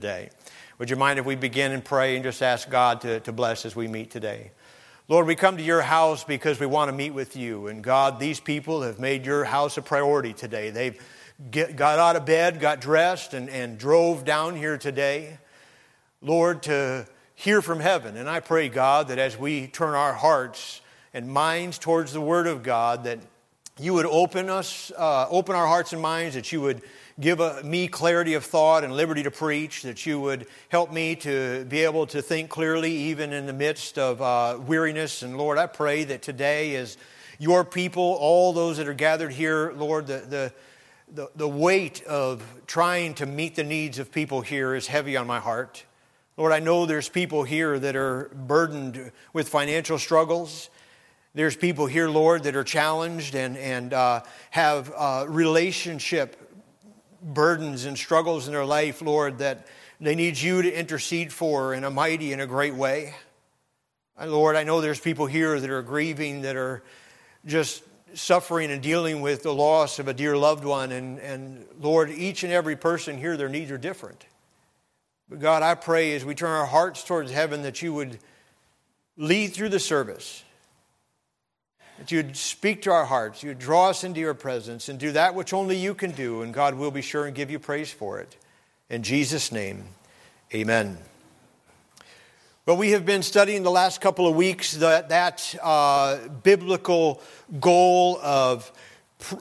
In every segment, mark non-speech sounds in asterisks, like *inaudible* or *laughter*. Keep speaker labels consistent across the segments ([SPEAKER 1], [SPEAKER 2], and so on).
[SPEAKER 1] today. Would you mind if we begin and pray and just ask God to, to bless as we meet today? Lord, we come to your house because we want to meet with you. And God, these people have made your house a priority today. They've get, got out of bed, got dressed, and, and drove down here today, Lord, to hear from heaven. And I pray, God, that as we turn our hearts and minds towards the Word of God, that you would open us, uh, open our hearts and minds, that you would give a, me clarity of thought and liberty to preach, that you would help me to be able to think clearly even in the midst of uh, weariness. And Lord, I pray that today, as your people, all those that are gathered here, Lord, the, the, the, the weight of trying to meet the needs of people here is heavy on my heart. Lord, I know there's people here that are burdened with financial struggles. There's people here, Lord, that are challenged and, and uh, have uh, relationship burdens and struggles in their life, Lord, that they need you to intercede for in a mighty and a great way. Lord, I know there's people here that are grieving, that are just suffering and dealing with the loss of a dear loved one. And, and Lord, each and every person here, their needs are different. But God, I pray as we turn our hearts towards heaven that you would lead through the service that you'd speak to our hearts, you'd draw us into your presence and do that which only you can do, and God will be sure and give you praise for it. In Jesus' name, amen. Well, we have been studying the last couple of weeks that, that uh, biblical goal of,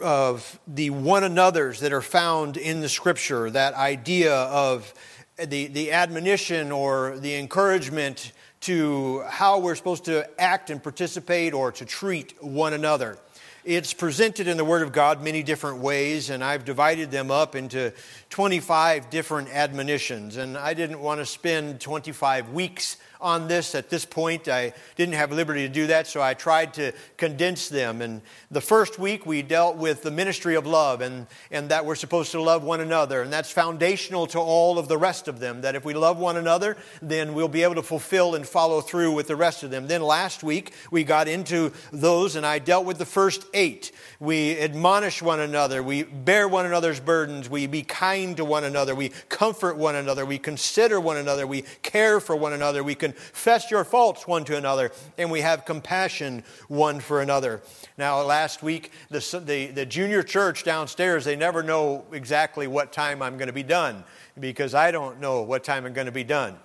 [SPEAKER 1] of the one another's that are found in the scripture, that idea of the, the admonition or the encouragement to how we're supposed to act and participate or to treat one another. It's presented in the Word of God many different ways, and I've divided them up into 25 different admonitions. And I didn't want to spend 25 weeks on this at this point. I didn't have liberty to do that, so I tried to condense them. And the first week we dealt with the ministry of love and, and that we're supposed to love one another. And that's foundational to all of the rest of them. That if we love one another, then we'll be able to fulfill and follow through with the rest of them. Then last week we got into those, and I dealt with the first eight. We admonish one another, we bear one another's burdens, we be kind to one another, we comfort one another, we consider one another, we care for one another, we confess your faults one to another, and we have compassion one for another. Now, last week, the, the, the junior church downstairs, they never know exactly what time I'm going to be done because I don't know what time I'm going to be done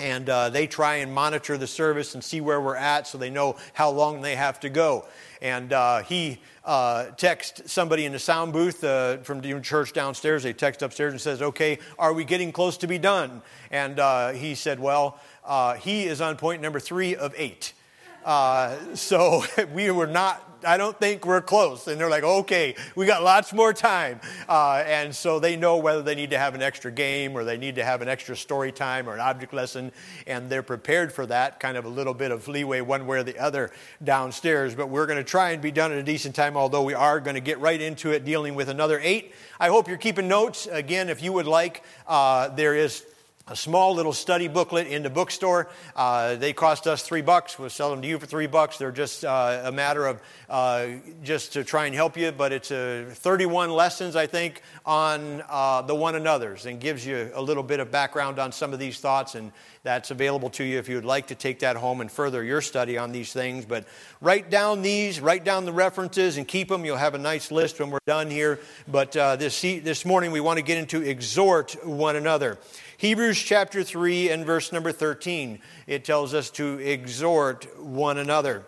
[SPEAKER 1] and uh, they try and monitor the service and see where we're at so they know how long they have to go. And uh, he uh, texts somebody in the sound booth uh, from the church downstairs. They text upstairs and says, "Okay, are we getting close to be done?" And uh, he said, "Well, uh, he is on point number three of eight. Uh, so *laughs* we were not, I don't think we're close. And they're like, okay, we got lots more time. Uh, and so they know whether they need to have an extra game or they need to have an extra story time or an object lesson. And they're prepared for that, kind of a little bit of leeway one way or the other downstairs. But we're going to try and be done at a decent time, although we are going to get right into it dealing with another eight. I hope you're keeping notes. Again, if you would like, uh, there is a small little study booklet in the bookstore. Uh, they cost us three bucks. We'll sell them to you for three bucks. They're just uh, a matter of uh, just to try and help you, but it's a 31 lessons, I think, on uh, the one another's and gives you a little bit of background on some of these thoughts. And that's available to you if you would like to take that home and further your study on these things. But write down these, write down the references, and keep them. You'll have a nice list when we're done here. But uh, this, this morning, we want to get into exhort one another. Hebrews chapter 3 and verse number 13, it tells us to exhort one another.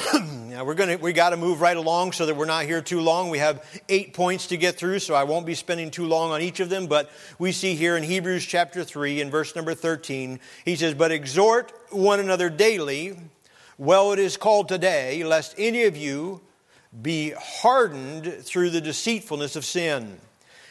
[SPEAKER 1] *clears throat* now we're going to we got to move right along so that we're not here too long. We have 8 points to get through, so I won't be spending too long on each of them, but we see here in Hebrews chapter 3 and verse number 13, he says, "But exhort one another daily, well it is called today, lest any of you be hardened through the deceitfulness of sin."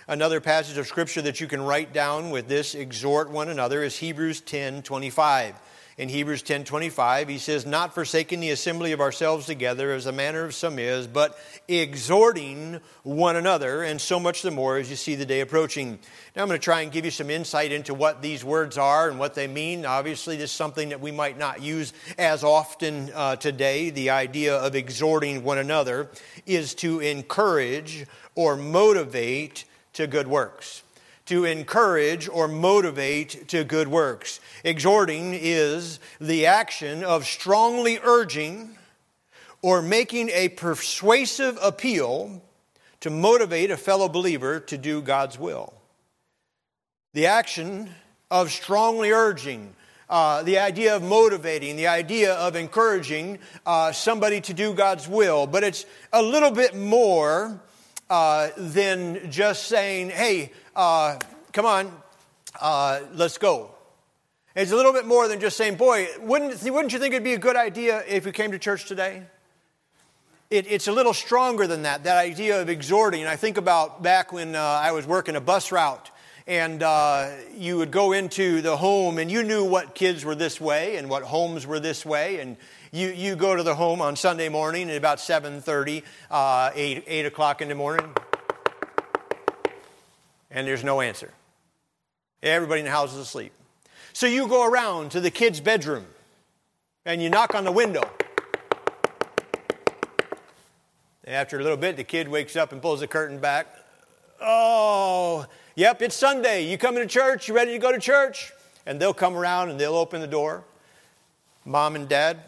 [SPEAKER 1] Another passage of scripture that you can write down with this exhort one another is Hebrews 10 25. In Hebrews 10 25, he says, Not forsaking the assembly of ourselves together as the manner of some is, but exhorting one another, and so much the more as you see the day approaching. Now, I'm going to try and give you some insight into what these words are and what they mean. Obviously, this is something that we might not use as often uh, today. The idea of exhorting one another is to encourage or motivate to good works. to encourage or motivate to good works. Exhorting is the action of strongly urging or making a persuasive appeal to motivate a fellow believer to do God's will. The action of strongly urging, uh, the idea of motivating, the idea of encouraging uh, somebody to do God's will. But it's a little bit more uh, than just saying, hey, uh, come on, uh, let's go. It's a little bit more than just saying, boy, wouldn't, wouldn't you think it'd be a good idea if you came to church today? It, it's a little stronger than that, that idea of exhorting. I think about back when uh, I was working a bus route and uh, you would go into the home and you knew what kids were this way and what homes were this way and you, you go to the home on sunday morning at about 7.30 uh, 8, 8 o'clock in the morning and there's no answer everybody in the house is asleep so you go around to the kid's bedroom and you knock on the window after a little bit the kid wakes up and pulls the curtain back oh Yep, it's Sunday. You coming to church? You ready to go to church? And they'll come around and they'll open the door. Mom and dad,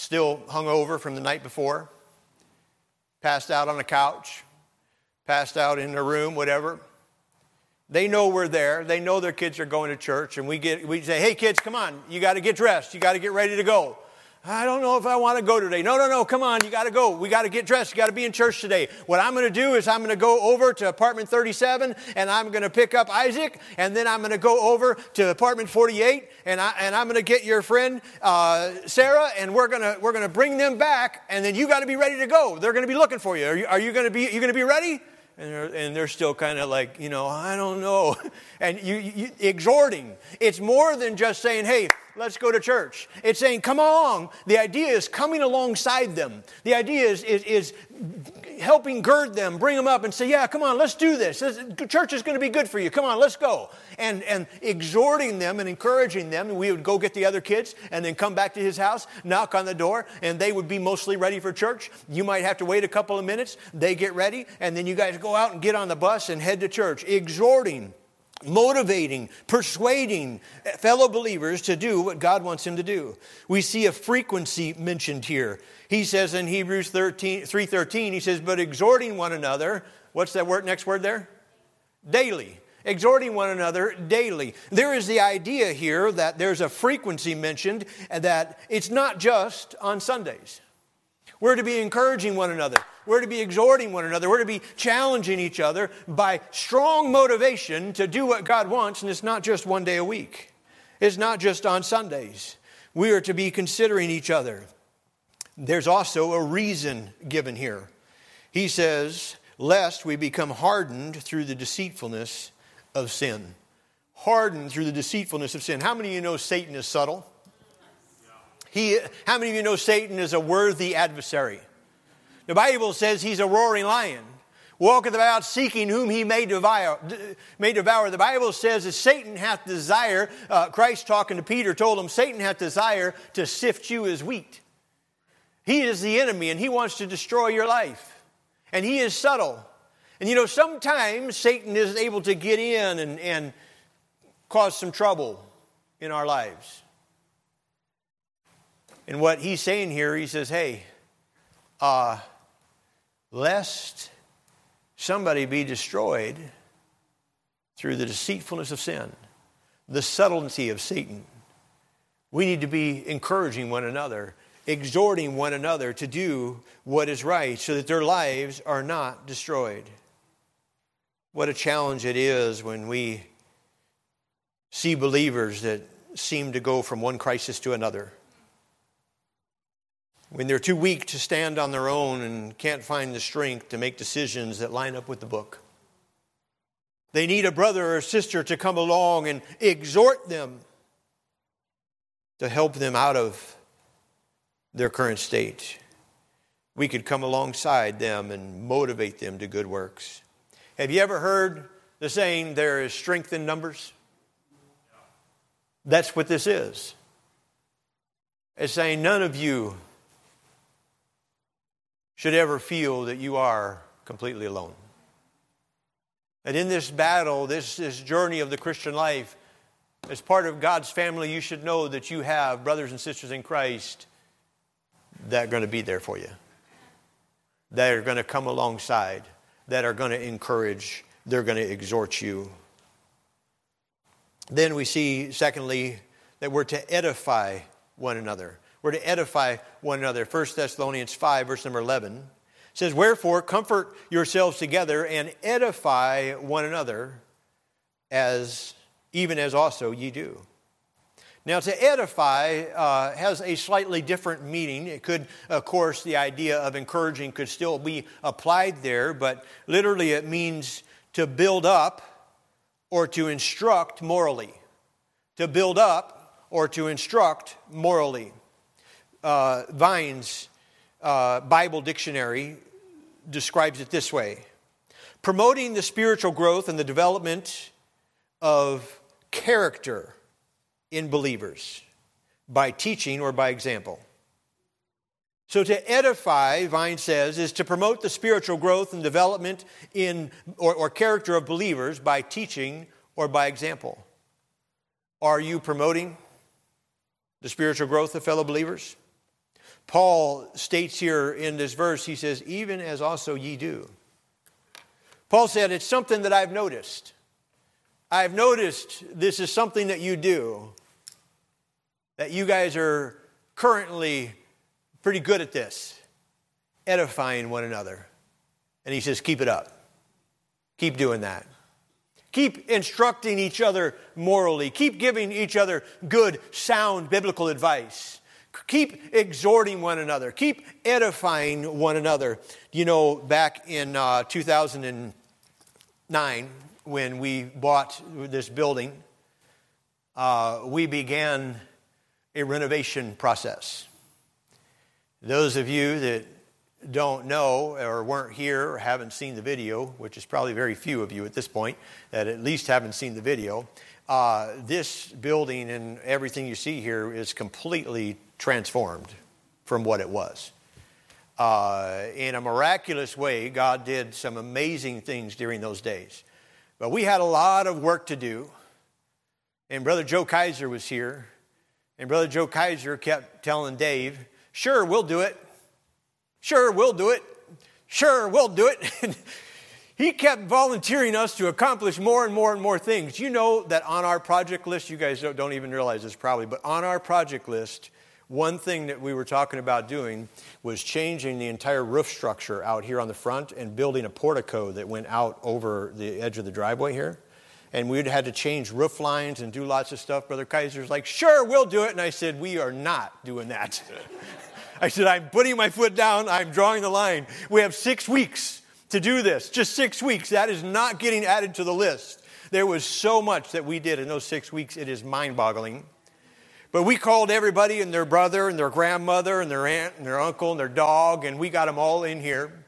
[SPEAKER 1] still hung over from the night before, passed out on a couch, passed out in their room, whatever. They know we're there. They know their kids are going to church, and we get we say, "Hey, kids, come on! You got to get dressed. You got to get ready to go." I don't know if I want to go today. No, no, no, come on, you got to go. We got to get dressed. You got to be in church today. What I'm going to do is I'm going to go over to apartment 37 and I'm going to pick up Isaac and then I'm going to go over to apartment 48 and, I, and I'm going to get your friend uh, Sarah and we're going to we're going to bring them back and then you got to be ready to go. They're going to be looking for you. Are you, are you going to be you going to be ready? And they're, and they're still kind of like, you know, I don't know. *laughs* And you, you exhorting. It's more than just saying, hey, let's go to church. It's saying, come along. The idea is coming alongside them. The idea is, is, is helping gird them, bring them up and say, yeah, come on, let's do this. this church is going to be good for you. Come on, let's go. And, and exhorting them and encouraging them. We would go get the other kids and then come back to his house, knock on the door, and they would be mostly ready for church. You might have to wait a couple of minutes. They get ready, and then you guys go out and get on the bus and head to church. Exhorting motivating, persuading fellow believers to do what God wants them to do. We see a frequency mentioned here. He says in Hebrews 13, 3.13, he says, but exhorting one another, what's that word, next word there? Daily. Exhorting one another daily. There is the idea here that there's a frequency mentioned and that it's not just on Sundays. We're to be encouraging one another. We're to be exhorting one another. We're to be challenging each other by strong motivation to do what God wants, and it's not just one day a week. It's not just on Sundays. We are to be considering each other. There's also a reason given here. He says, Lest we become hardened through the deceitfulness of sin. Hardened through the deceitfulness of sin. How many of you know Satan is subtle? He, how many of you know Satan is a worthy adversary? The Bible says he's a roaring lion, walketh about seeking whom he may devour. May devour. The Bible says that Satan hath desire, uh, Christ talking to Peter told him, Satan hath desire to sift you as wheat. He is the enemy and he wants to destroy your life. And he is subtle. And you know, sometimes Satan is able to get in and, and cause some trouble in our lives. And what he's saying here, he says, hey, uh, lest somebody be destroyed through the deceitfulness of sin, the subtlety of Satan. We need to be encouraging one another, exhorting one another to do what is right so that their lives are not destroyed. What a challenge it is when we see believers that seem to go from one crisis to another when they're too weak to stand on their own and can't find the strength to make decisions that line up with the book. They need a brother or sister to come along and exhort them to help them out of their current state. We could come alongside them and motivate them to good works. Have you ever heard the saying, there is strength in numbers? That's what this is. It's saying, none of you should ever feel that you are completely alone. And in this battle, this, this journey of the Christian life, as part of God's family, you should know that you have brothers and sisters in Christ that are going to be there for you, that are going to come alongside, that are going to encourage, they're going to exhort you. Then we see, secondly, that we're to edify one another. We're to edify one another. 1 Thessalonians 5, verse number 11 says, Wherefore, comfort yourselves together and edify one another, as even as also ye do. Now, to edify uh, has a slightly different meaning. It could, of course, the idea of encouraging could still be applied there, but literally it means to build up or to instruct morally. To build up or to instruct morally. Uh, Vine's uh, Bible Dictionary describes it this way promoting the spiritual growth and the development of character in believers by teaching or by example. So, to edify, Vine says, is to promote the spiritual growth and development in or, or character of believers by teaching or by example. Are you promoting the spiritual growth of fellow believers? Paul states here in this verse, he says, even as also ye do. Paul said, it's something that I've noticed. I've noticed this is something that you do, that you guys are currently pretty good at this, edifying one another. And he says, keep it up. Keep doing that. Keep instructing each other morally. Keep giving each other good, sound biblical advice. Keep exhorting one another. Keep edifying one another. You know, back in uh, 2009, when we bought this building, uh, we began a renovation process. Those of you that don't know or weren't here or haven't seen the video, which is probably very few of you at this point that at least haven't seen the video, uh, this building and everything you see here is completely transformed from what it was. Uh, in a miraculous way, God did some amazing things during those days. But we had a lot of work to do. And Brother Joe Kaiser was here. And Brother Joe Kaiser kept telling Dave, Sure, we'll do it. Sure, we'll do it. Sure, we'll do it. *laughs* he kept volunteering us to accomplish more and more and more things. You know that on our project list, you guys don't even realize this probably, but on our project list, one thing that we were talking about doing was changing the entire roof structure out here on the front and building a portico that went out over the edge of the driveway here. And we'd had to change roof lines and do lots of stuff. Brother Kaiser's like, sure, we'll do it. And I said, we are not doing that. *laughs* I said, I'm putting my foot down. I'm drawing the line. We have six weeks to do this, just six weeks. That is not getting added to the list. There was so much that we did in those six weeks, it is mind boggling. But we called everybody and their brother and their grandmother and their aunt and their uncle and their dog, and we got them all in here.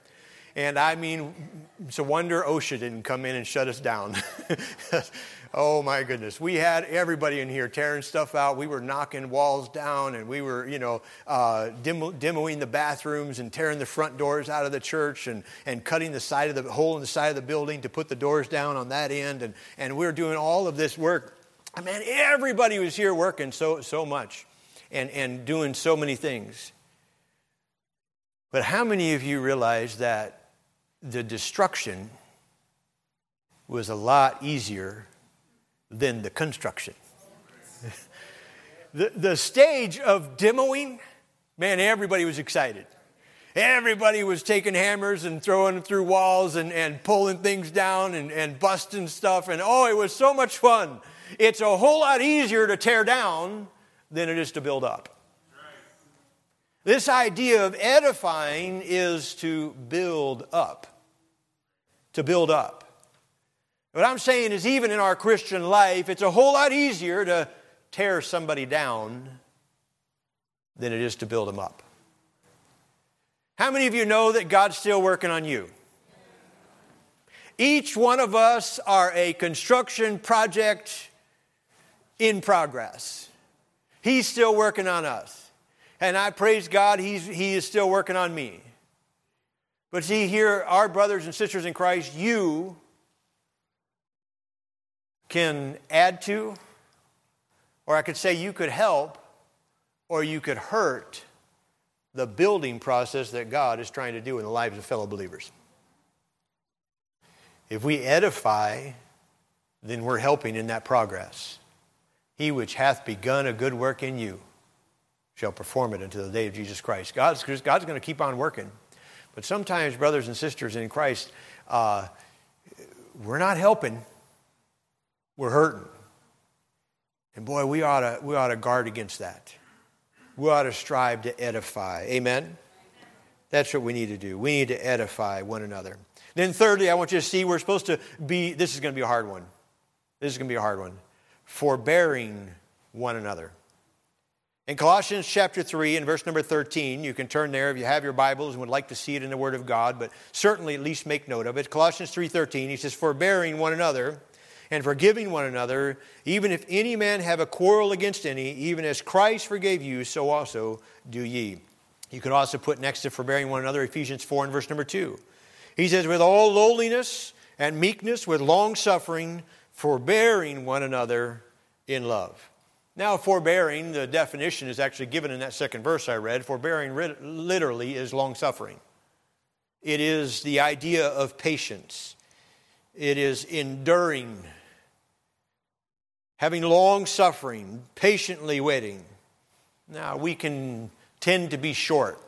[SPEAKER 1] And I mean, it's a wonder OSHA didn't come in and shut us down. *laughs* oh my goodness. We had everybody in here tearing stuff out. We were knocking walls down and we were, you know, uh, demo- demoing the bathrooms and tearing the front doors out of the church and, and cutting the side of the hole in the side of the building to put the doors down on that end. And, and we were doing all of this work I mean, everybody was here working so, so much and, and doing so many things. But how many of you realize that the destruction was a lot easier than the construction? the, the stage of demoing, man, everybody was excited. Everybody was taking hammers and throwing them through walls and, and pulling things down and, and busting stuff. And oh, it was so much fun. It's a whole lot easier to tear down than it is to build up. This idea of edifying is to build up. To build up. What I'm saying is, even in our Christian life, it's a whole lot easier to tear somebody down than it is to build them up. How many of you know that God's still working on you? Each one of us are a construction project in progress. He's still working on us. And I praise God, he's, He is still working on me. But see, here, our brothers and sisters in Christ, you can add to, or I could say you could help, or you could hurt the building process that God is trying to do in the lives of fellow believers. If we edify, then we're helping in that progress. He which hath begun a good work in you shall perform it until the day of Jesus Christ. God's, God's going to keep on working. But sometimes, brothers and sisters in Christ, uh, we're not helping, we're hurting. And boy, we ought, to, we ought to guard against that. We ought to strive to edify. Amen? That's what we need to do. We need to edify one another. Then, thirdly, I want you to see we're supposed to be, this is going to be a hard one. This is going to be a hard one. Forbearing one another. In Colossians chapter 3 and verse number 13, you can turn there if you have your Bibles and would like to see it in the Word of God, but certainly at least make note of it. Colossians 3:13, he says, "Forbearing one another and forgiving one another, even if any man have a quarrel against any, even as Christ forgave you, so also do ye." You can also put next to forbearing one another Ephesians 4 and verse number 2. He says, "With all lowliness and meekness, with long suffering, forbearing one another in love." Now, forbearing, the definition is actually given in that second verse I read. Forbearing literally is long suffering, it is the idea of patience, it is enduring, having long suffering, patiently waiting. Now, we can tend to be short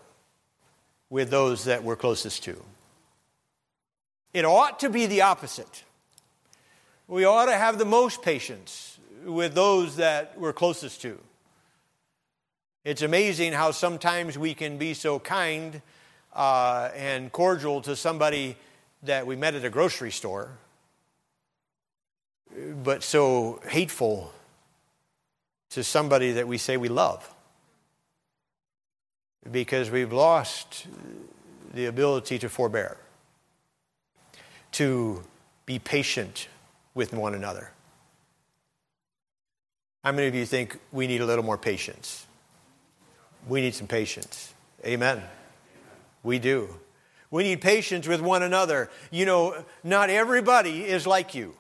[SPEAKER 1] with those that we're closest to. It ought to be the opposite. We ought to have the most patience with those that we're closest to. It's amazing how sometimes we can be so kind uh, and cordial to somebody that we met at a grocery store, but so hateful to somebody that we say we love because we've lost the ability to forbear, to be patient with one another. How many of you think we need a little more patience? We need some patience. Amen. We do. We need patience with one another. You know, not everybody is like you.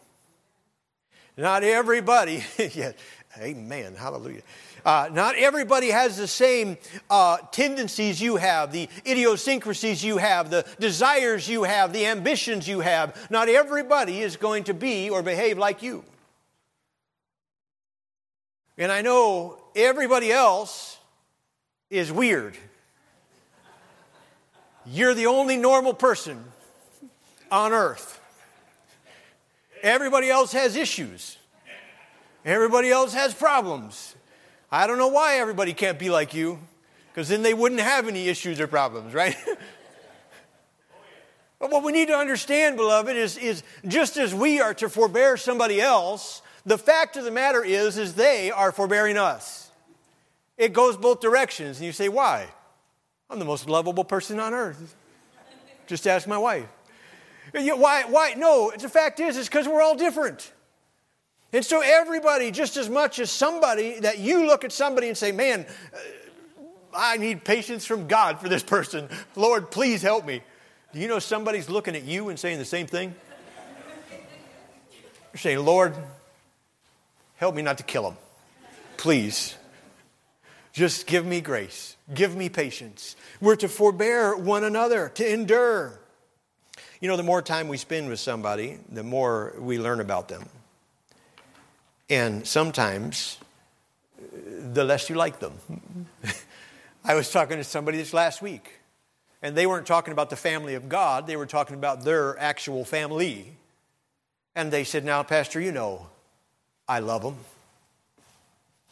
[SPEAKER 1] Not everybody, *laughs* yeah, amen, hallelujah. Uh, not everybody has the same uh, tendencies you have, the idiosyncrasies you have, the desires you have, the ambitions you have. Not everybody is going to be or behave like you. And I know everybody else is weird. You're the only normal person on earth. Everybody else has issues. Everybody else has problems. I don't know why everybody can't be like you, because then they wouldn't have any issues or problems, right? *laughs* but what we need to understand, beloved, is, is just as we are to forbear somebody else, the fact of the matter is, is they are forbearing us. It goes both directions. And you say, why? I'm the most lovable person on earth. Just ask my wife. Why? Why? No, the fact is, it's because we're all different. And so, everybody, just as much as somebody that you look at somebody and say, man, uh, I need patience from God for this person. Lord, please help me. Do you know somebody's looking at you and saying the same thing? You're saying, Lord, Help me not to kill him. Please. Just give me grace. Give me patience. We're to forbear one another, to endure. You know, the more time we spend with somebody, the more we learn about them. And sometimes, the less you like them. *laughs* I was talking to somebody this last week, and they weren't talking about the family of God, they were talking about their actual family. And they said, Now, Pastor, you know, I love them.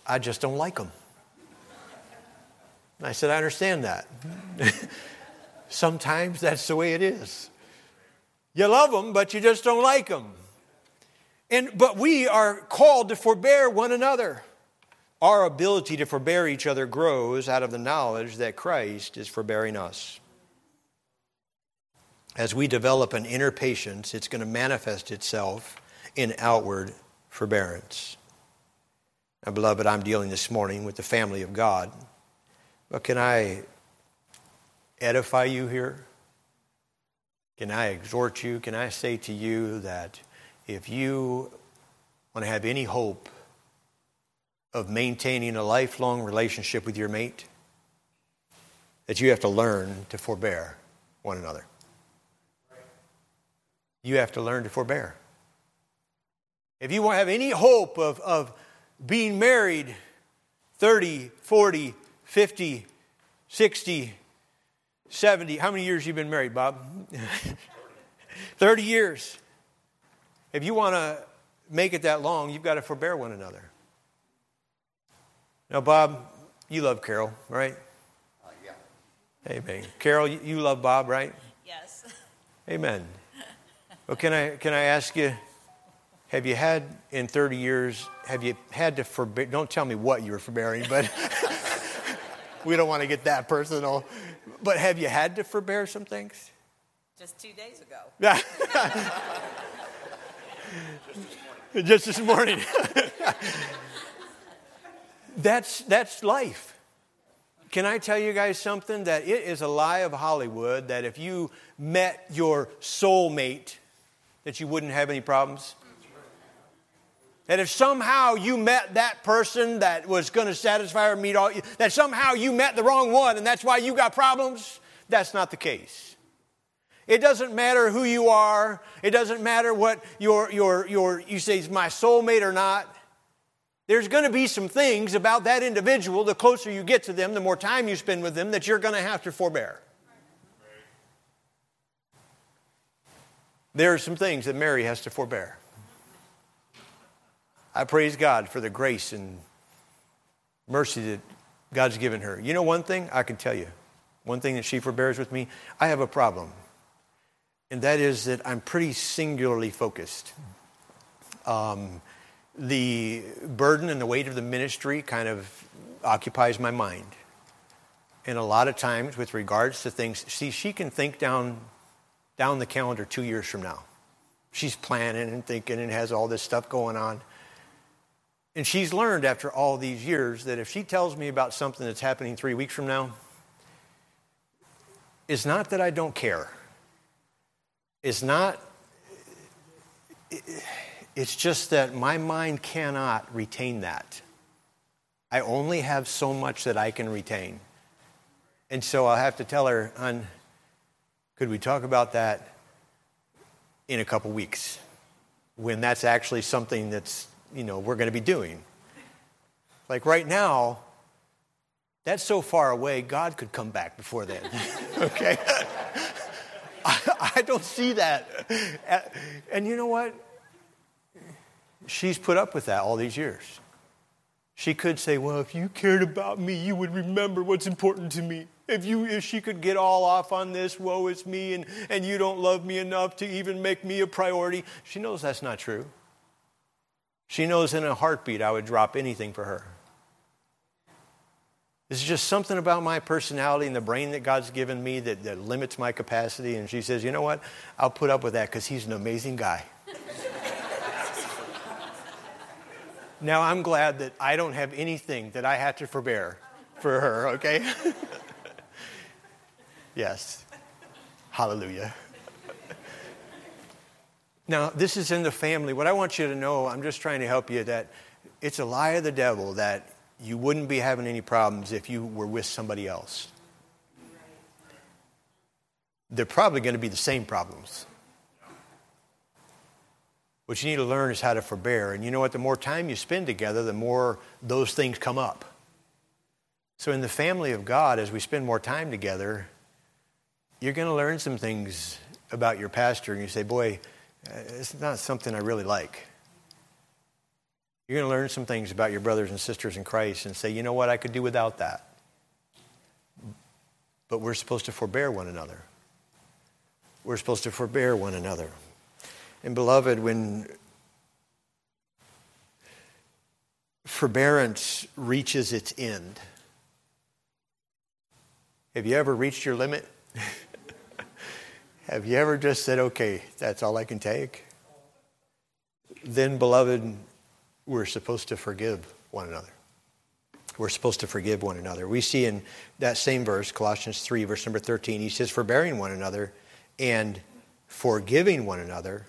[SPEAKER 1] I just don't like them. And I said, I understand that. *laughs* Sometimes that's the way it is. You love them, but you just don't like them. And, but we are called to forbear one another. Our ability to forbear each other grows out of the knowledge that Christ is forbearing us. As we develop an inner patience, it's going to manifest itself in outward forbearance. Now, beloved, I'm dealing this morning with the family of God. But can I edify you here? Can I exhort you? Can I say to you that if you want to have any hope of maintaining a lifelong relationship with your mate, that you have to learn to forbear one another. You have to learn to forbear. If you want to have any hope of, of being married 30, 40, 50, 60, 70, how many years you been married, Bob? *laughs* 30 years. If you want to make it that long, you've got to forbear one another. Now, Bob, you love Carol, right? Uh, yeah. Amen. Carol, you love Bob, right?
[SPEAKER 2] Yes. *laughs*
[SPEAKER 1] Amen. Well, can I can I ask you? Have you had in 30 years? Have you had to forbear? Don't tell me what you were forbearing, but *laughs* we don't want to get that personal. But have you had to forbear some things?
[SPEAKER 2] Just two days ago.
[SPEAKER 1] Yeah. *laughs* Just this morning. *laughs* that's, that's life. Can I tell you guys something? That it is a lie of Hollywood that if you met your soulmate, that you wouldn't have any problems. That if somehow you met that person that was going to satisfy or meet all, that somehow you met the wrong one and that's why you got problems, that's not the case. It doesn't matter who you are. It doesn't matter what your, your, your you say is my soulmate or not. There's going to be some things about that individual, the closer you get to them, the more time you spend with them, that you're going to have to forbear. There are some things that Mary has to forbear. I praise God for the grace and mercy that God's given her. You know, one thing I can tell you, one thing that she forbears with me, I have a problem and that is that I'm pretty singularly focused. Um, the burden and the weight of the ministry kind of occupies my mind. And a lot of times, with regards to things, see, she can think down, down the calendar two years from now. She's planning and thinking and has all this stuff going on. And she's learned after all these years that if she tells me about something that's happening three weeks from now, it's not that I don't care It's not, it's just that my mind cannot retain that. I only have so much that I can retain. And so I'll have to tell her, "On, could we talk about that in a couple weeks when that's actually something that's, you know, we're going to be doing? Like right now, that's so far away, God could come back before then. *laughs* okay? *laughs* I, don't see that. And you know what? She's put up with that all these years. She could say, Well, if you cared about me, you would remember what's important to me. If, you, if she could get all off on this, woe is me, and, and you don't love me enough to even make me a priority, she knows that's not true. She knows in a heartbeat I would drop anything for her. It's just something about my personality and the brain that God's given me that, that limits my capacity. And she says, You know what? I'll put up with that because he's an amazing guy. *laughs* now I'm glad that I don't have anything that I have to forbear for her, okay? *laughs* yes. Hallelujah. Now, this is in the family. What I want you to know, I'm just trying to help you that it's a lie of the devil that you wouldn't be having any problems if you were with somebody else. They're probably going to be the same problems. What you need to learn is how to forbear. And you know what? The more time you spend together, the more those things come up. So, in the family of God, as we spend more time together, you're going to learn some things about your pastor, and you say, Boy, Uh, it's not something I really like. You're going to learn some things about your brothers and sisters in Christ and say, you know what, I could do without that. But we're supposed to forbear one another. We're supposed to forbear one another. And, beloved, when forbearance reaches its end, have you ever reached your limit? Have you ever just said, okay, that's all I can take? Then, beloved, we're supposed to forgive one another. We're supposed to forgive one another. We see in that same verse, Colossians 3, verse number 13, he says, Forbearing one another and forgiving one another.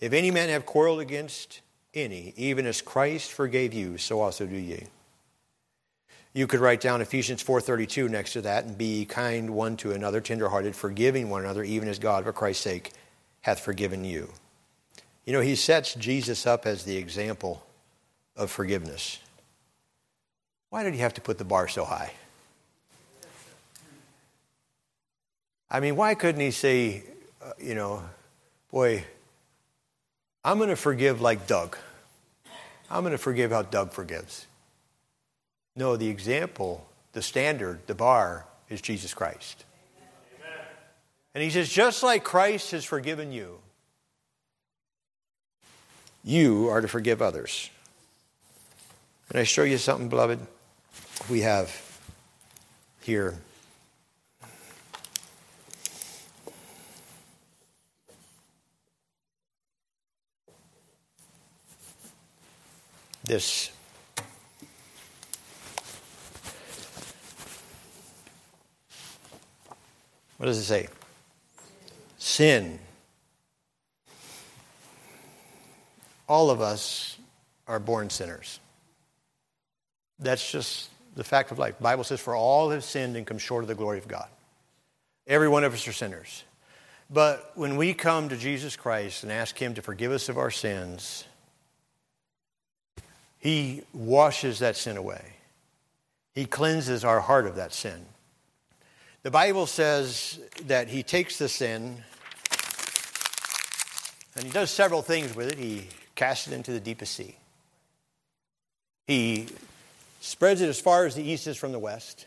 [SPEAKER 1] If any man have quarreled against any, even as Christ forgave you, so also do ye. You could write down Ephesians 4:32 next to that and be kind one to another, tenderhearted, forgiving one another, even as God for Christ's sake hath forgiven you. You know, he sets Jesus up as the example of forgiveness. Why did he have to put the bar so high? I mean, why couldn't he say, uh, you know, boy, I'm going to forgive like Doug. I'm going to forgive how Doug forgives. No, the example, the standard, the bar is Jesus Christ. Amen. And he says, just like Christ has forgiven you, you are to forgive others. Can I show you something, beloved? We have here this what does it say? Sin. All of us are born sinners. That's just the fact of life. The Bible says, For all have sinned and come short of the glory of God. Every one of us are sinners. But when we come to Jesus Christ and ask Him to forgive us of our sins, he washes that sin away. He cleanses our heart of that sin. The Bible says that He takes the sin and He does several things with it. He casts it into the deepest sea, He spreads it as far as the east is from the west.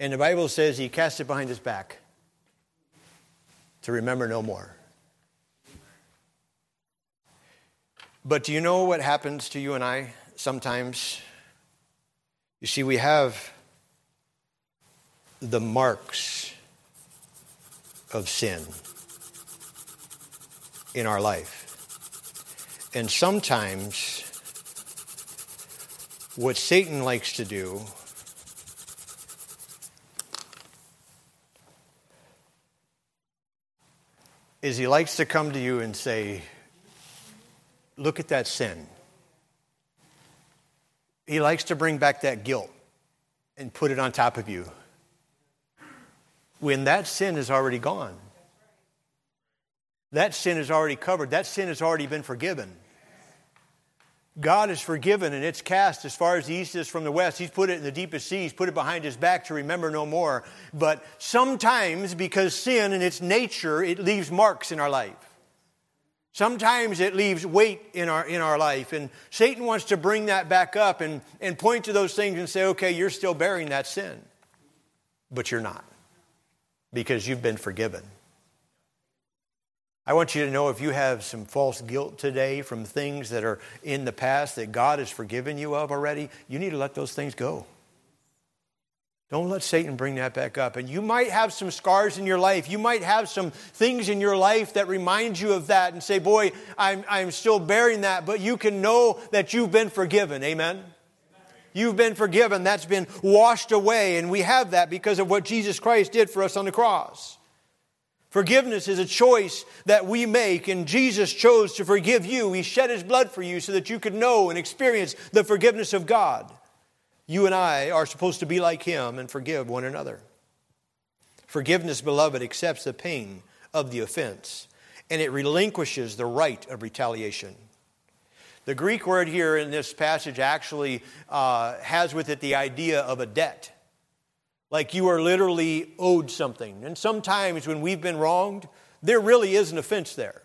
[SPEAKER 1] And the Bible says He casts it behind His back to remember no more. But do you know what happens to you and I sometimes? You see, we have the marks of sin in our life. And sometimes what Satan likes to do is he likes to come to you and say, look at that sin. He likes to bring back that guilt and put it on top of you when that sin is already gone. That sin is already covered. That sin has already been forgiven. God is forgiven and it's cast as far as the east is from the west. He's put it in the deepest seas, put it behind his back to remember no more. But sometimes, because sin in its nature, it leaves marks in our life. Sometimes it leaves weight in our, in our life, and Satan wants to bring that back up and, and point to those things and say, okay, you're still bearing that sin. But you're not, because you've been forgiven. I want you to know if you have some false guilt today from things that are in the past that God has forgiven you of already, you need to let those things go. Don't let Satan bring that back up. And you might have some scars in your life. You might have some things in your life that remind you of that and say, Boy, I'm, I'm still bearing that. But you can know that you've been forgiven. Amen? You've been forgiven. That's been washed away. And we have that because of what Jesus Christ did for us on the cross. Forgiveness is a choice that we make, and Jesus chose to forgive you. He shed his blood for you so that you could know and experience the forgiveness of God. You and I are supposed to be like him and forgive one another. Forgiveness, beloved, accepts the pain of the offense and it relinquishes the right of retaliation. The Greek word here in this passage actually uh, has with it the idea of a debt. Like you are literally owed something. And sometimes when we've been wronged, there really is an offense there.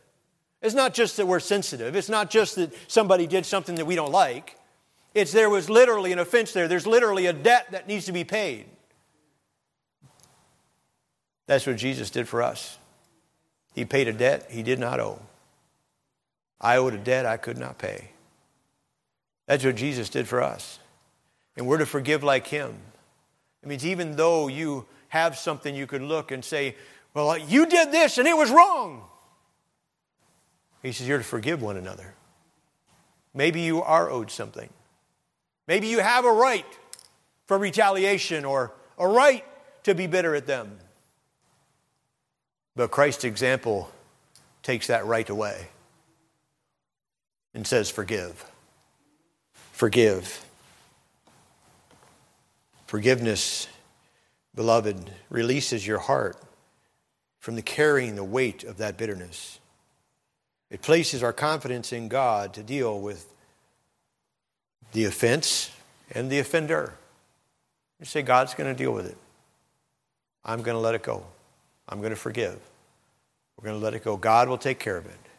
[SPEAKER 1] It's not just that we're sensitive, it's not just that somebody did something that we don't like. It's there was literally an offense there. There's literally a debt that needs to be paid. That's what Jesus did for us. He paid a debt he did not owe. I owed a debt I could not pay. That's what Jesus did for us. And we're to forgive like him. It means even though you have something you could look and say, well, uh, you did this and it was wrong. He says, you're to forgive one another. Maybe you are owed something. Maybe you have a right for retaliation or a right to be bitter at them. But Christ's example takes that right away. and says, Forgive. Forgive. Forgiveness, beloved, releases your heart from the carrying the weight of that bitterness. It places our confidence in God to deal with the offense and the offender. You say, God's going to deal with it. I'm going to let it go. I'm going to forgive. We're going to let it go. God will take care of it.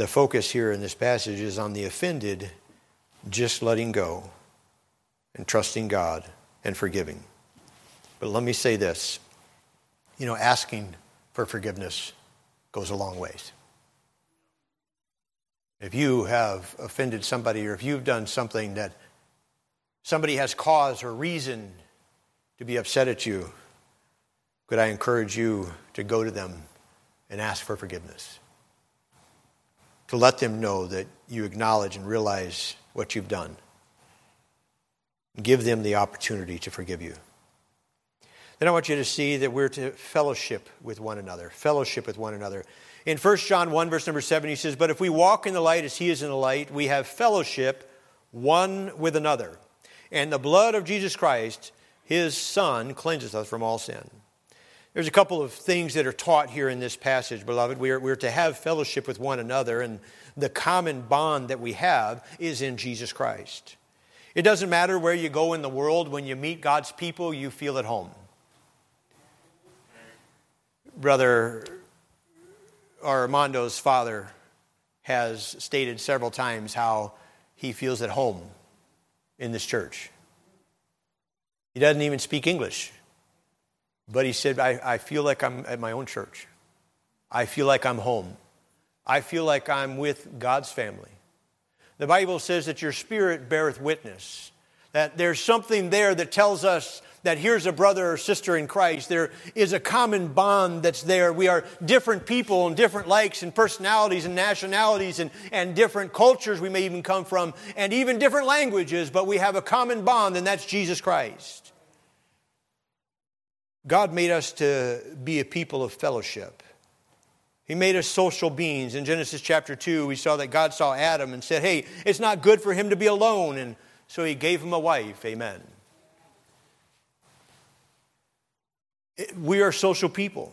[SPEAKER 1] The focus here in this passage is on the offended just letting go and trusting God and forgiving. But let me say this you know, asking for forgiveness goes a long ways. If you have offended somebody or if you've done something that somebody has cause or reason to be upset at you, could I encourage you to go to them and ask for forgiveness? To let them know that you acknowledge and realize what you've done. Give them the opportunity to forgive you. Then I want you to see that we're to fellowship with one another. Fellowship with one another. In 1 John 1, verse number 7, he says, But if we walk in the light as he is in the light, we have fellowship one with another. And the blood of Jesus Christ, his Son, cleanses us from all sin. There's a couple of things that are taught here in this passage, beloved. We are, we are to have fellowship with one another, and the common bond that we have is in Jesus Christ. It doesn't matter where you go in the world, when you meet God's people, you feel at home. Brother Armando's father has stated several times how he feels at home in this church. He doesn't even speak English. But he said, I, I feel like I'm at my own church. I feel like I'm home. I feel like I'm with God's family. The Bible says that your spirit beareth witness, that there's something there that tells us that here's a brother or sister in Christ. There is a common bond that's there. We are different people and different likes and personalities and nationalities and, and different cultures we may even come from and even different languages, but we have a common bond, and that's Jesus Christ. God made us to be a people of fellowship. He made us social beings. In Genesis chapter 2, we saw that God saw Adam and said, Hey, it's not good for him to be alone. And so he gave him a wife. Amen. We are social people.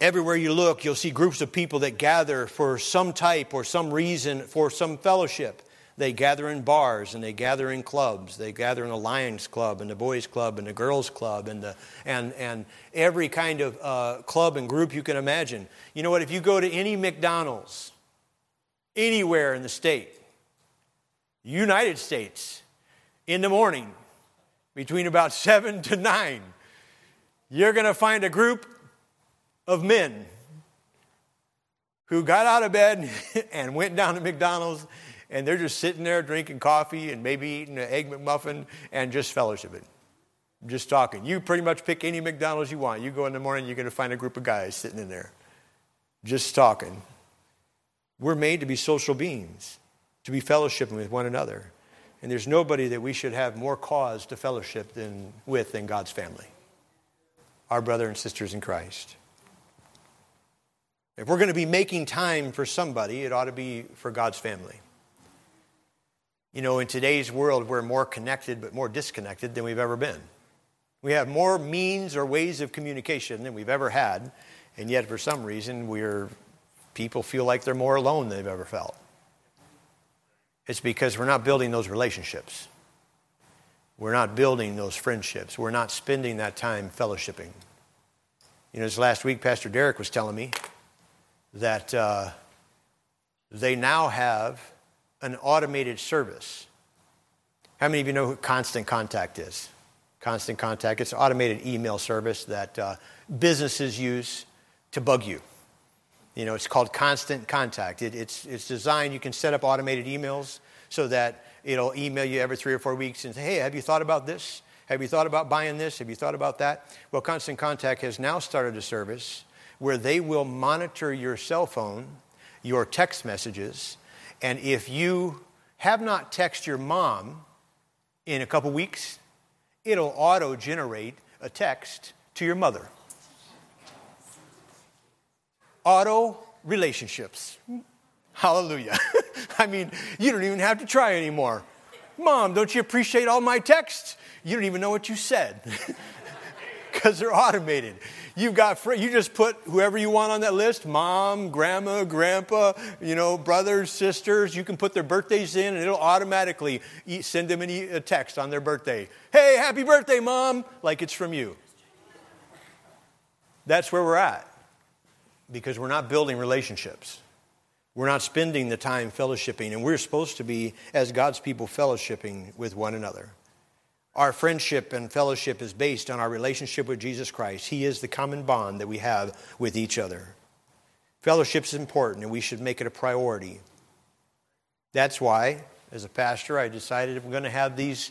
[SPEAKER 1] Everywhere you look, you'll see groups of people that gather for some type or some reason for some fellowship. They gather in bars and they gather in clubs. They gather in the Lions Club and the Boys Club and the Girls Club and, the, and, and every kind of uh, club and group you can imagine. You know what? If you go to any McDonald's, anywhere in the state, United States, in the morning, between about *laughs* 7 to 9, you're going to find a group of men who got out of bed *laughs* and went down to McDonald's and they're just sitting there drinking coffee and maybe eating an egg McMuffin and just fellowshipping, just talking. You pretty much pick any McDonald's you want. You go in the morning, you're going to find a group of guys sitting in there, just talking. We're made to be social beings, to be fellowshipping with one another. And there's nobody that we should have more cause to fellowship than, with than God's family, our brother and sisters in Christ. If we're going to be making time for somebody, it ought to be for God's family. You know, in today's world, we're more connected but more disconnected than we've ever been. We have more means or ways of communication than we've ever had, and yet for some reason, we're, people feel like they're more alone than they've ever felt. It's because we're not building those relationships. We're not building those friendships. We're not spending that time fellowshipping. You know, this last week, Pastor Derek was telling me that uh, they now have an automated service. How many of you know who Constant Contact is? Constant Contact, it's an automated email service that uh, businesses use to bug you. You know, it's called Constant Contact. It, it's, it's designed, you can set up automated emails so that it'll email you every three or four weeks and say, hey, have you thought about this? Have you thought about buying this? Have you thought about that? Well, Constant Contact has now started a service where they will monitor your cell phone, your text messages, and if you have not texted your mom in a couple weeks, it'll auto generate a text to your mother. auto relationships. Hallelujah. *laughs* I mean, you don't even have to try anymore. Mom, don't you appreciate all my texts? You don't even know what you said *laughs* because they're automated. You've got you just put whoever you want on that list, mom, grandma, grandpa, you know, brothers, sisters, you can put their birthdays in and it'll automatically send them a text on their birthday. Hey, happy birthday, mom, like it's from you. That's where we're at because we're not building relationships. We're not spending the time fellowshipping, and we're supposed to be, as God's people, fellowshipping with one another. Our friendship and fellowship is based on our relationship with Jesus Christ. He is the common bond that we have with each other. Fellowship is important, and we should make it a priority. That's why, as a pastor, I decided I'm going to have these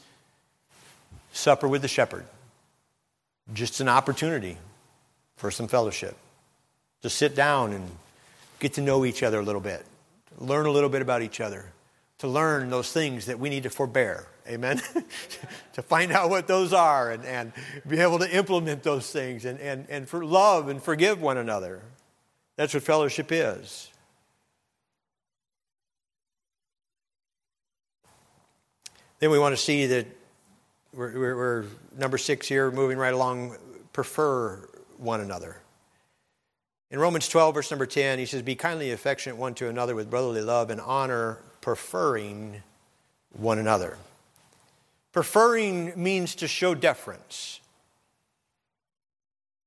[SPEAKER 1] supper with the shepherd, just an opportunity for some fellowship. To sit down and get to know each other a little bit, learn a little bit about each other, to learn those things that we need to forbear. Amen? *laughs* to find out what those are and, and be able to implement those things and, and, and for love and forgive one another. That's what fellowship is. Then we want to see that we're, we're, we're number six here, moving right along, prefer one another. In Romans 12, verse number 10, he says, Be kindly affectionate one to another with brotherly love and honor, preferring one another. Preferring means to show deference.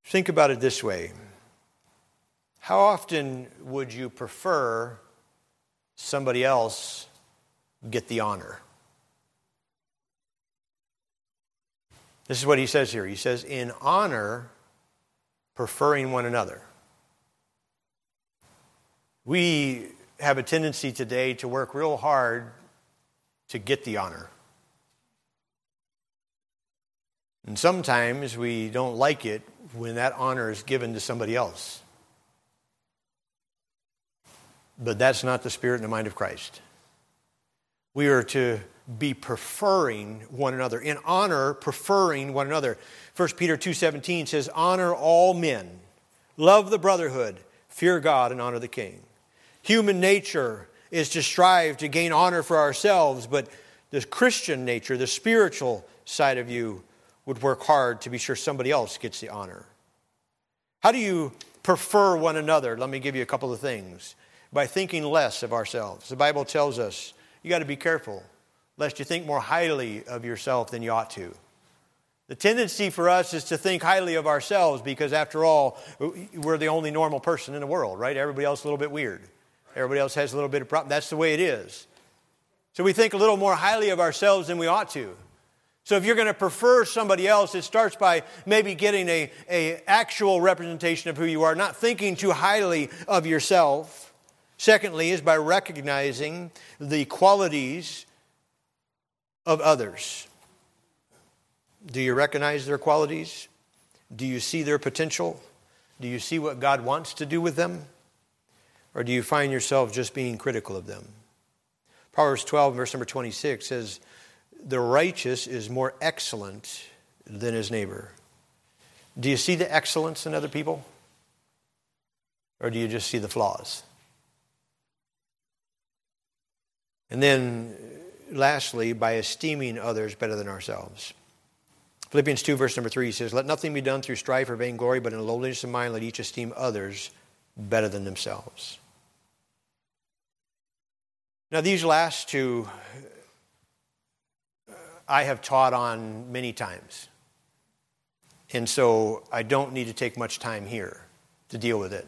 [SPEAKER 1] Think about it this way How often would you prefer somebody else get the honor? This is what he says here. He says, In honor, preferring one another. We have a tendency today to work real hard to get the honor. And sometimes we don't like it when that honor is given to somebody else. But that's not the spirit and the mind of Christ. We are to be preferring one another. In honor, preferring one another. 1 Peter 2:17 says, "Honor all men, love the brotherhood, fear God and honor the king." Human nature is to strive to gain honor for ourselves, but the Christian nature, the spiritual side of you, would work hard to be sure somebody else gets the honor. How do you prefer one another? Let me give you a couple of things. By thinking less of ourselves. The Bible tells us you got to be careful lest you think more highly of yourself than you ought to. The tendency for us is to think highly of ourselves because, after all, we're the only normal person in the world, right? Everybody else is a little bit weird. Everybody else has a little bit of problem. That's the way it is. So we think a little more highly of ourselves than we ought to. So if you're going to prefer somebody else, it starts by maybe getting a, a actual representation of who you are, not thinking too highly of yourself. Secondly, is by recognizing the qualities of others. Do you recognize their qualities? Do you see their potential? Do you see what God wants to do with them? Or do you find yourself just being critical of them? Proverbs 12, verse number 26 says, The righteous is more excellent than his neighbor. Do you see the excellence in other people? Or do you just see the flaws? And then, uh, lastly, by esteeming others better than ourselves. Philippians 2, verse number 3 says, Let nothing be done through strife or vainglory, but in lowliness of mind let each esteem others better than themselves. Now, these last two I have taught on many times. And so I don't need to take much time here to deal with it.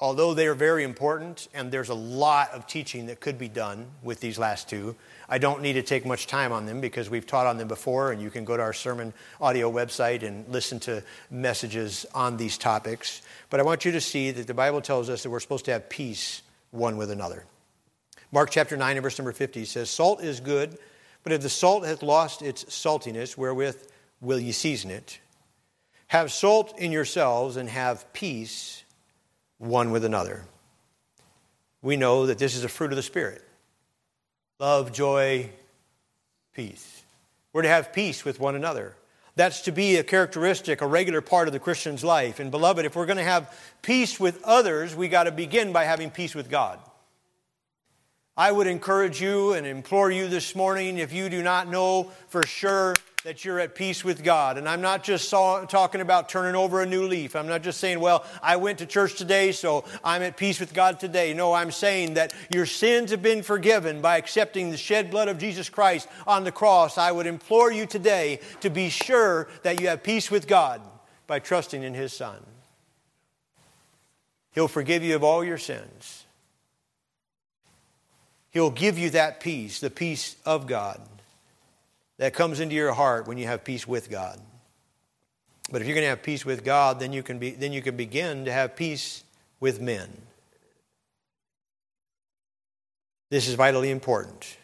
[SPEAKER 1] Although they are very important and there's a lot of teaching that could be done with these last two, I don't need to take much time on them because we've taught on them before and you can go to our sermon audio website and listen to messages on these topics. But I want you to see that the Bible tells us that we're supposed to have peace one with another. Mark chapter 9 and verse number 50 says, Salt is good, but if the salt hath lost its saltiness, wherewith will ye season it? Have salt in yourselves and have peace one with another. We know that this is a fruit of the Spirit love, joy, peace. We're to have peace with one another. That's to be a characteristic, a regular part of the Christian's life. And beloved, if we're going to have peace with others, we got to begin by having peace with God. I would encourage you and implore you this morning if you do not know for sure that you're at peace with God. And I'm not just saw, talking about turning over a new leaf. I'm not just saying, well, I went to church today, so I'm at peace with God today. No, I'm saying that your sins have been forgiven by accepting the shed blood of Jesus Christ on the cross. I would implore you today to be sure that you have peace with God by trusting in His Son. He'll forgive you of all your sins. He'll give you that peace, the peace of God that comes into your heart when you have peace with God. But if you're going to have peace with God, then you can, be, then you can begin to have peace with men. This is vitally important.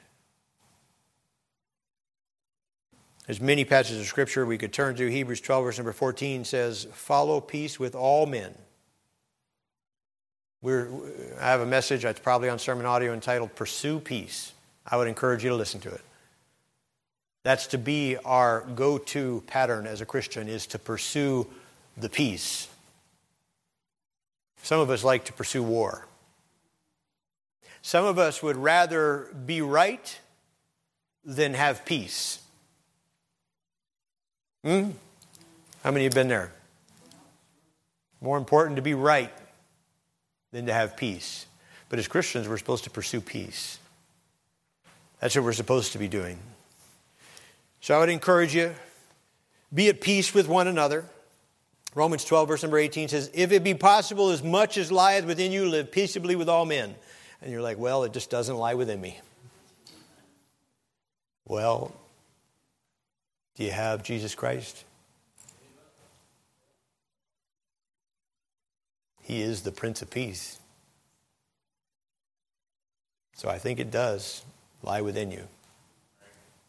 [SPEAKER 1] There's many passages of Scripture we could turn to. Hebrews 12, verse number 14 says, Follow peace with all men. We're, I have a message that's probably on sermon audio entitled Pursue Peace. I would encourage you to listen to it. That's to be our go to pattern as a Christian, is to pursue the peace. Some of us like to pursue war. Some of us would rather be right than have peace. Hmm? How many have been there? More important to be right than to have peace. But as Christians, we're supposed to pursue peace. That's what we're supposed to be doing. So I would encourage you, be at peace with one another. Romans 12, verse number 18 says, If it be possible, as much as lieth within you, live peaceably with all men. And you're like, Well, it just doesn't lie within me. Well, do you have Jesus Christ? He is the Prince of Peace. So I think it does lie within you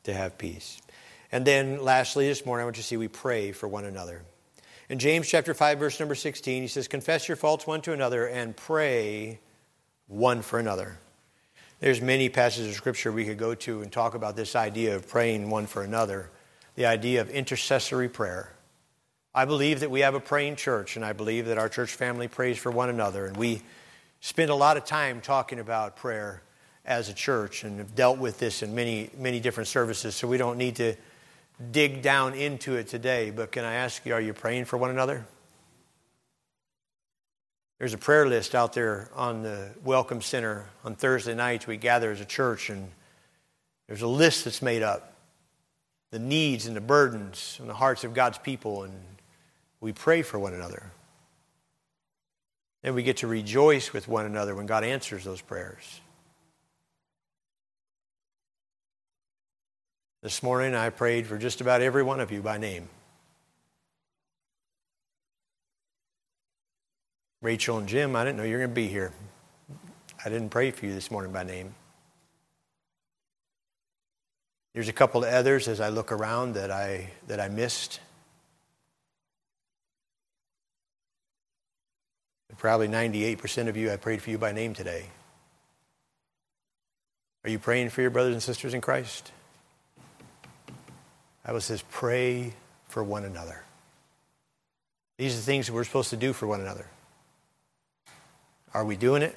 [SPEAKER 1] to have peace. And then lastly, this morning, I want you to see we pray for one another. In James chapter 5, verse number 16, he says, Confess your faults one to another and pray one for another. There's many passages of scripture we could go to and talk about this idea of praying one for another, the idea of intercessory prayer. I believe that we have a praying church, and I believe that our church family prays for one another, and we spend a lot of time talking about prayer as a church and have dealt with this in many, many different services, so we don't need to dig down into it today, but can I ask you, are you praying for one another? There's a prayer list out there on the Welcome Center on Thursday nights. We gather as a church, and there's a list that's made up the needs and the burdens and the hearts of God's people, and we pray for one another. And we get to rejoice with one another when God answers those prayers. This morning I prayed for just about every one of you by name. Rachel and Jim, I didn't know you were going to be here. I didn't pray for you this morning by name. There's a couple of others as I look around that I, that I missed. Probably 98% of you, I prayed for you by name today. Are you praying for your brothers and sisters in Christ? Bible says, pray for one another. These are the things that we're supposed to do for one another. Are we doing it?